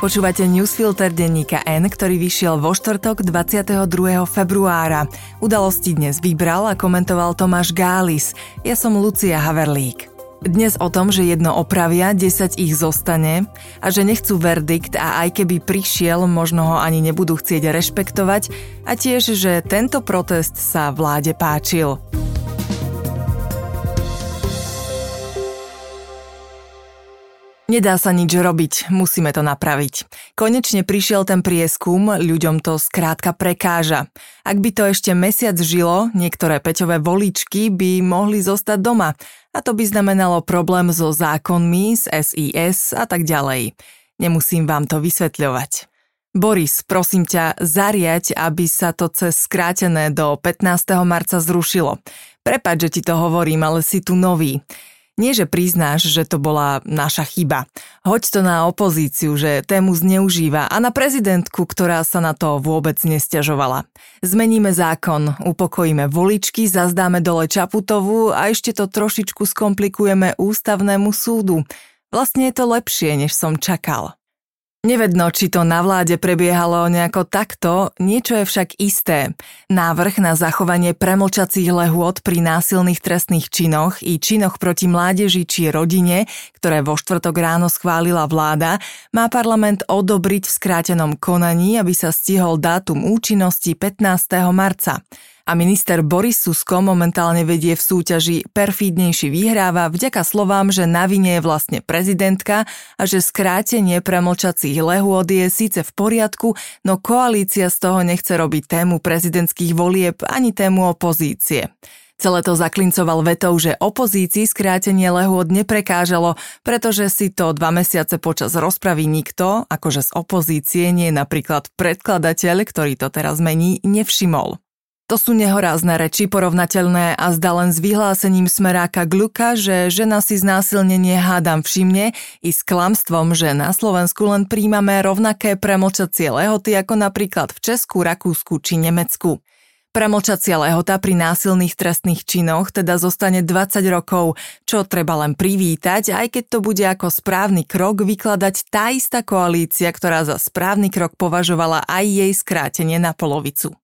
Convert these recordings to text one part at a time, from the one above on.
Počúvate newsfilter denníka N, ktorý vyšiel vo štvrtok 22. februára. Udalosti dnes vybral a komentoval Tomáš Gális. Ja som Lucia Haverlík. Dnes o tom, že jedno opravia, 10 ich zostane a že nechcú verdikt a aj keby prišiel, možno ho ani nebudú chcieť rešpektovať a tiež, že tento protest sa vláde páčil. Nedá sa nič robiť, musíme to napraviť. Konečne prišiel ten prieskum, ľuďom to skrátka prekáža. Ak by to ešte mesiac žilo, niektoré peťové voličky by mohli zostať doma. A to by znamenalo problém so zákonmi, s SIS a tak ďalej. Nemusím vám to vysvetľovať. Boris, prosím ťa, zariať, aby sa to cez skrátené do 15. marca zrušilo. Prepač, že ti to hovorím, ale si tu nový. Nie, že priznáš, že to bola naša chyba. Hoď to na opozíciu, že tému zneužíva a na prezidentku, ktorá sa na to vôbec nestiažovala. Zmeníme zákon, upokojíme voličky, zazdáme dole Čaputovú a ešte to trošičku skomplikujeme ústavnému súdu. Vlastne je to lepšie, než som čakal. Nevedno, či to na vláde prebiehalo nejako takto, niečo je však isté. Návrh na zachovanie premlčacích lehôd pri násilných trestných činoch i činoch proti mládeži či rodine, ktoré vo štvrtok ráno schválila vláda, má parlament odobriť v skrátenom konaní, aby sa stihol dátum účinnosti 15. marca a minister Boris Susko momentálne vedie v súťaži perfídnejší vyhráva vďaka slovám, že na vine je vlastne prezidentka a že skrátenie premlčacích lehôd je síce v poriadku, no koalícia z toho nechce robiť tému prezidentských volieb ani tému opozície. Celé to zaklincoval vetou, že opozícii skrátenie lehôd neprekážalo, pretože si to dva mesiace počas rozpravy nikto, akože z opozície nie napríklad predkladateľ, ktorý to teraz mení, nevšimol. To sú nehorázne reči porovnateľné a zdá len s vyhlásením smeráka Gluka, že žena si znásilnenie hádam všimne i s klamstvom, že na Slovensku len príjmame rovnaké premlčacie lehoty ako napríklad v Česku, Rakúsku či Nemecku. Premlčacia lehota pri násilných trestných činoch teda zostane 20 rokov, čo treba len privítať, aj keď to bude ako správny krok vykladať tá istá koalícia, ktorá za správny krok považovala aj jej skrátenie na polovicu.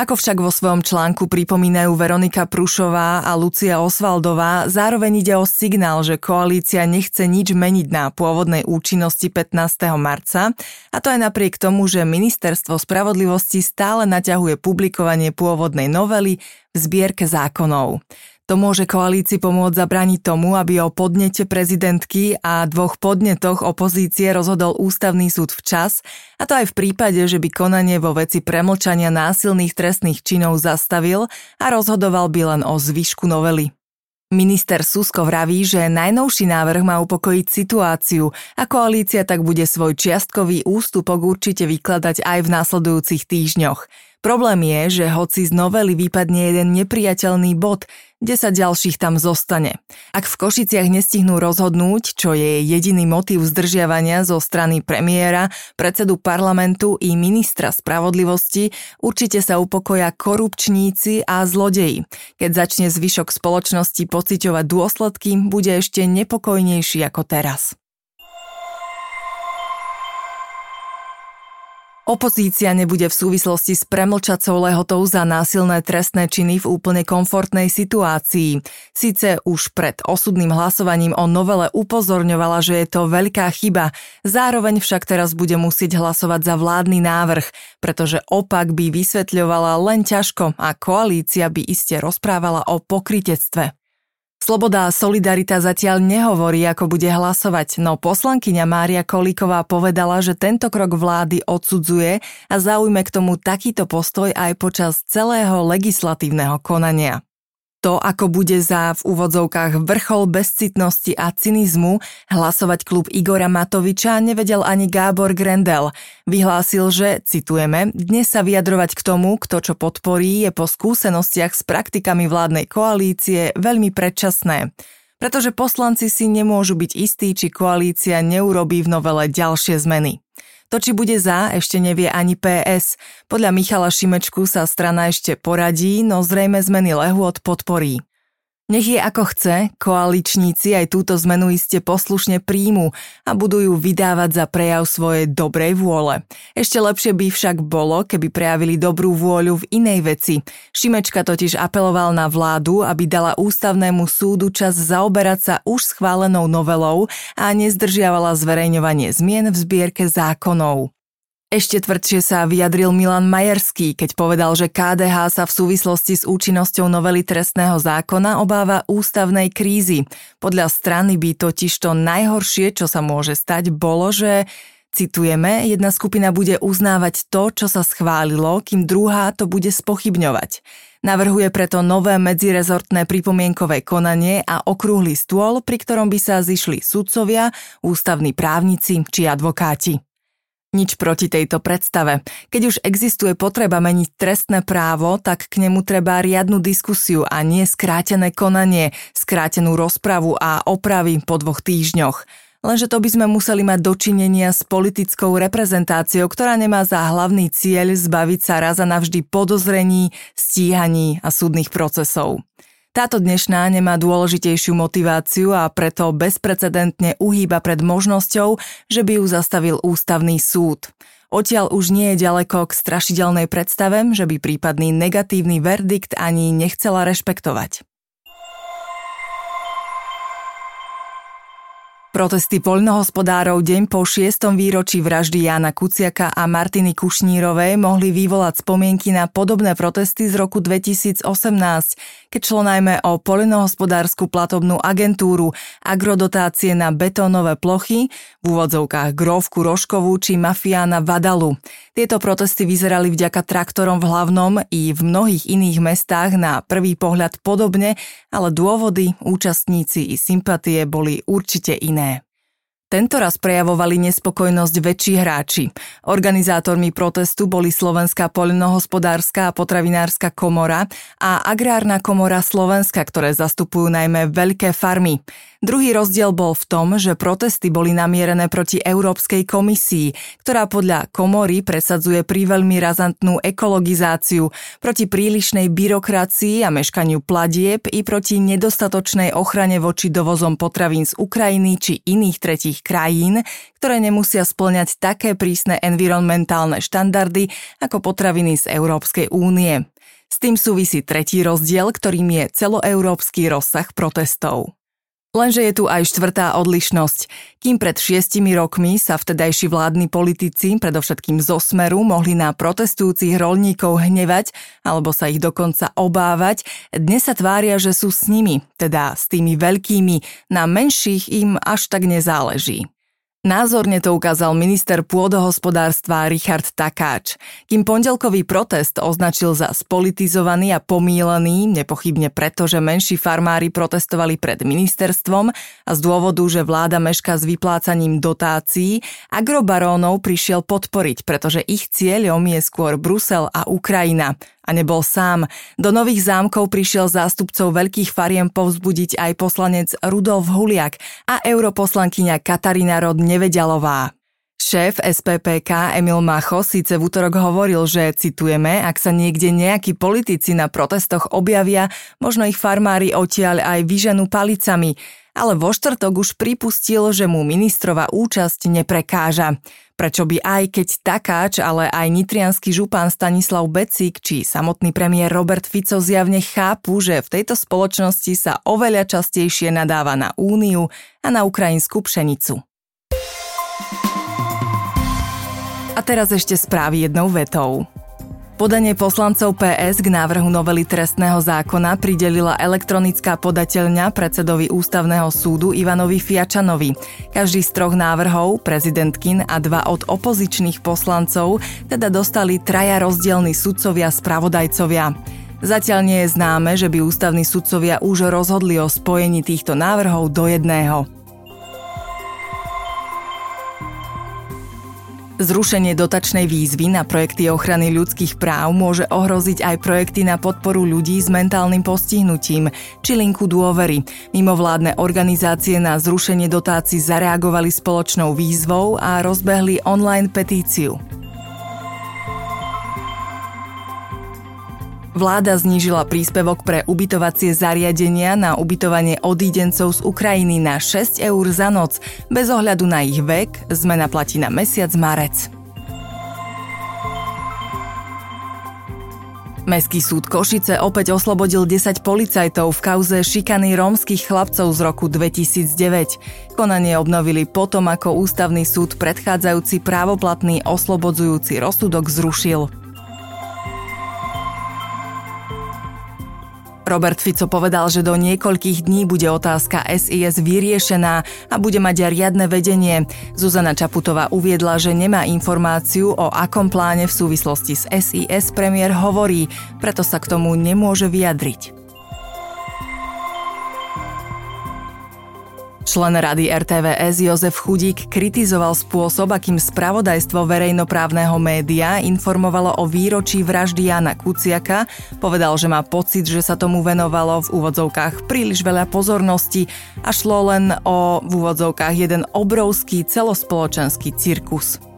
Ako však vo svojom článku pripomínajú Veronika Prušová a Lucia Osvaldová, zároveň ide o signál, že koalícia nechce nič meniť na pôvodnej účinnosti 15. marca, a to aj napriek tomu, že Ministerstvo spravodlivosti stále naťahuje publikovanie pôvodnej novely v zbierke zákonov. To môže koalícii pomôcť zabrániť tomu, aby o podnete prezidentky a dvoch podnetoch opozície rozhodol ústavný súd včas, a to aj v prípade, že by konanie vo veci premlčania násilných trestných činov zastavil a rozhodoval by len o zvyšku novely. Minister Susko vraví, že najnovší návrh má upokojiť situáciu a koalícia tak bude svoj čiastkový ústupok určite vykladať aj v následujúcich týždňoch. Problém je, že hoci z novely vypadne jeden nepriateľný bod, 10 ďalších tam zostane. Ak v Košiciach nestihnú rozhodnúť, čo je jediný motív zdržiavania zo strany premiéra, predsedu parlamentu i ministra spravodlivosti, určite sa upokoja korupčníci a zlodeji. Keď začne zvyšok spoločnosti pociťovať dôsledky, bude ešte nepokojnejší ako teraz. Opozícia nebude v súvislosti s premlčacou lehotou za násilné trestné činy v úplne komfortnej situácii. Sice už pred osudným hlasovaním o novele upozorňovala, že je to veľká chyba, zároveň však teraz bude musieť hlasovať za vládny návrh, pretože opak by vysvetľovala len ťažko a koalícia by iste rozprávala o pokritectve. Sloboda a solidarita zatiaľ nehovorí, ako bude hlasovať, no poslankyňa Mária Kolíková povedala, že tento krok vlády odsudzuje a zaujme k tomu takýto postoj aj počas celého legislatívneho konania. To, ako bude za v úvodzovkách vrchol bezcitnosti a cynizmu hlasovať klub Igora Matoviča, nevedel ani Gábor Grendel. Vyhlásil, že, citujeme, dnes sa vyjadrovať k tomu, kto čo podporí, je po skúsenostiach s praktikami vládnej koalície veľmi predčasné pretože poslanci si nemôžu byť istí, či koalícia neurobí v novele ďalšie zmeny. To, či bude za, ešte nevie ani PS. Podľa Michala Šimečku sa strana ešte poradí, no zrejme zmeny lehôd podporí. Nech je ako chce, koaličníci aj túto zmenu iste poslušne príjmu a budú ju vydávať za prejav svojej dobrej vôle. Ešte lepšie by však bolo, keby prejavili dobrú vôľu v inej veci. Šimečka totiž apeloval na vládu, aby dala ústavnému súdu čas zaoberať sa už schválenou novelou a nezdržiavala zverejňovanie zmien v zbierke zákonov. Ešte tvrdšie sa vyjadril Milan Majerský, keď povedal, že KDH sa v súvislosti s účinnosťou novely trestného zákona obáva ústavnej krízy. Podľa strany by totiž to najhoršie, čo sa môže stať, bolo, že Citujeme, jedna skupina bude uznávať to, čo sa schválilo, kým druhá to bude spochybňovať. Navrhuje preto nové medzirezortné pripomienkové konanie a okrúhly stôl, pri ktorom by sa zišli sudcovia, ústavní právnici či advokáti. Nič proti tejto predstave. Keď už existuje potreba meniť trestné právo, tak k nemu treba riadnu diskusiu a nie skrátené konanie, skrátenú rozpravu a opravy po dvoch týždňoch. Lenže to by sme museli mať dočinenia s politickou reprezentáciou, ktorá nemá za hlavný cieľ zbaviť sa raz a navždy podozrení, stíhaní a súdnych procesov. Táto dnešná nemá dôležitejšiu motiváciu a preto bezprecedentne uhýba pred možnosťou, že by ju zastavil ústavný súd. Odtiaľ už nie je ďaleko k strašidelnej predstave, že by prípadný negatívny verdikt ani nechcela rešpektovať. Protesty poľnohospodárov deň po 6. výročí vraždy Jana Kuciaka a Martiny Kušnírovej mohli vyvolať spomienky na podobné protesty z roku 2018, keď šlo najmä o poľnohospodárskú platobnú agentúru, agrodotácie na betónové plochy, v úvodzovkách Grovku Roškovú či mafiána Vadalu. Tieto protesty vyzerali vďaka traktorom v hlavnom i v mnohých iných mestách na prvý pohľad podobne, ale dôvody, účastníci i sympatie boli určite iné. Tento raz prejavovali nespokojnosť väčší hráči. Organizátormi protestu boli Slovenská poľnohospodárska a potravinárska komora a Agrárna komora Slovenska, ktoré zastupujú najmä veľké farmy. Druhý rozdiel bol v tom, že protesty boli namierené proti Európskej komisii, ktorá podľa komory presadzuje príveľmi razantnú ekologizáciu, proti prílišnej byrokracii a meškaniu platieb i proti nedostatočnej ochrane voči dovozom potravín z Ukrajiny či iných tretích krajín, ktoré nemusia splňať také prísne environmentálne štandardy ako potraviny z Európskej únie. S tým súvisí tretí rozdiel, ktorým je celoeurópsky rozsah protestov. Lenže je tu aj štvrtá odlišnosť. Kým pred šiestimi rokmi sa vtedajší vládni politici, predovšetkým zo Smeru, mohli na protestujúcich rolníkov hnevať alebo sa ich dokonca obávať, dnes sa tvária, že sú s nimi, teda s tými veľkými, na menších im až tak nezáleží. Názorne to ukázal minister pôdohospodárstva Richard Takáč. Kým pondelkový protest označil za spolitizovaný a pomílený, nepochybne preto, že menší farmári protestovali pred ministerstvom a z dôvodu, že vláda meška s vyplácaním dotácií, agrobarónov prišiel podporiť, pretože ich cieľom je skôr Brusel a Ukrajina. A nebol sám. Do nových zámkov prišiel zástupcov veľkých fariem povzbudiť aj poslanec Rudolf Huliak a europoslankyňa Katarína Rod Nevedialová. Šéf SPPK Emil Macho síce v útorok hovoril, že citujeme, ak sa niekde nejakí politici na protestoch objavia, možno ich farmári odtiaľ aj vyženú palicami, ale vo štvrtok už pripustil, že mu ministrova účasť neprekáža. Prečo by aj keď Takáč, ale aj nitrianský župán Stanislav Becík či samotný premiér Robert Fico zjavne chápu, že v tejto spoločnosti sa oveľa častejšie nadáva na úniu a na ukrajinskú pšenicu. Teraz ešte správy jednou vetou. Podanie poslancov PS k návrhu novely trestného zákona pridelila elektronická podateľňa predsedovi Ústavného súdu Ivanovi Fiačanovi. Každý z troch návrhov, prezidentkin a dva od opozičných poslancov, teda dostali traja rozdielni sudcovia spravodajcovia. Zatiaľ nie je známe, že by ústavní sudcovia už rozhodli o spojení týchto návrhov do jedného. Zrušenie dotačnej výzvy na projekty ochrany ľudských práv môže ohroziť aj projekty na podporu ľudí s mentálnym postihnutím, či linku dôvery. Mimovládne organizácie na zrušenie dotácií zareagovali spoločnou výzvou a rozbehli online petíciu. Vláda znížila príspevok pre ubytovacie zariadenia na ubytovanie odídencov z Ukrajiny na 6 eur za noc, bez ohľadu na ich vek, zmena platí na mesiac marec. Mestský súd Košice opäť oslobodil 10 policajtov v kauze šikany rómskych chlapcov z roku 2009. Konanie obnovili potom, ako ústavný súd predchádzajúci právoplatný oslobodzujúci rozsudok zrušil. Robert Fico povedal, že do niekoľkých dní bude otázka SIS vyriešená a bude mať aj riadne vedenie. Zuzana Čaputová uviedla, že nemá informáciu o akom pláne v súvislosti s SIS premiér hovorí, preto sa k tomu nemôže vyjadriť. Člen rady RTVS Jozef Chudík kritizoval spôsob, akým spravodajstvo verejnoprávneho média informovalo o výročí vraždy Jana Kuciaka. Povedal, že má pocit, že sa tomu venovalo v úvodzovkách príliš veľa pozornosti a šlo len o v úvodzovkách jeden obrovský celospoločenský cirkus.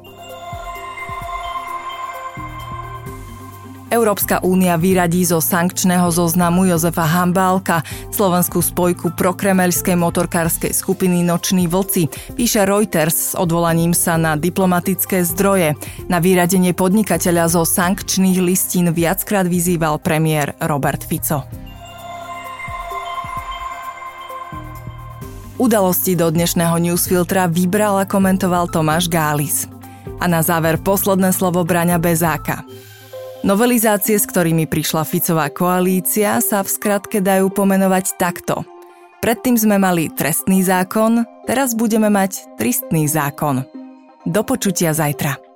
Európska únia vyradí zo sankčného zoznamu Jozefa Hambálka, slovenskú spojku prokremeľskej motorkárskej skupiny Noční vlci, píše Reuters s odvolaním sa na diplomatické zdroje. Na vyradenie podnikateľa zo sankčných listín viackrát vyzýval premiér Robert Fico. Udalosti do dnešného newsfiltra vybral a komentoval Tomáš Gális. A na záver posledné slovo Braňa Bezáka. Novelizácie, s ktorými prišla Ficová koalícia, sa v skratke dajú pomenovať takto. Predtým sme mali trestný zákon, teraz budeme mať tristný zákon. Do počutia zajtra.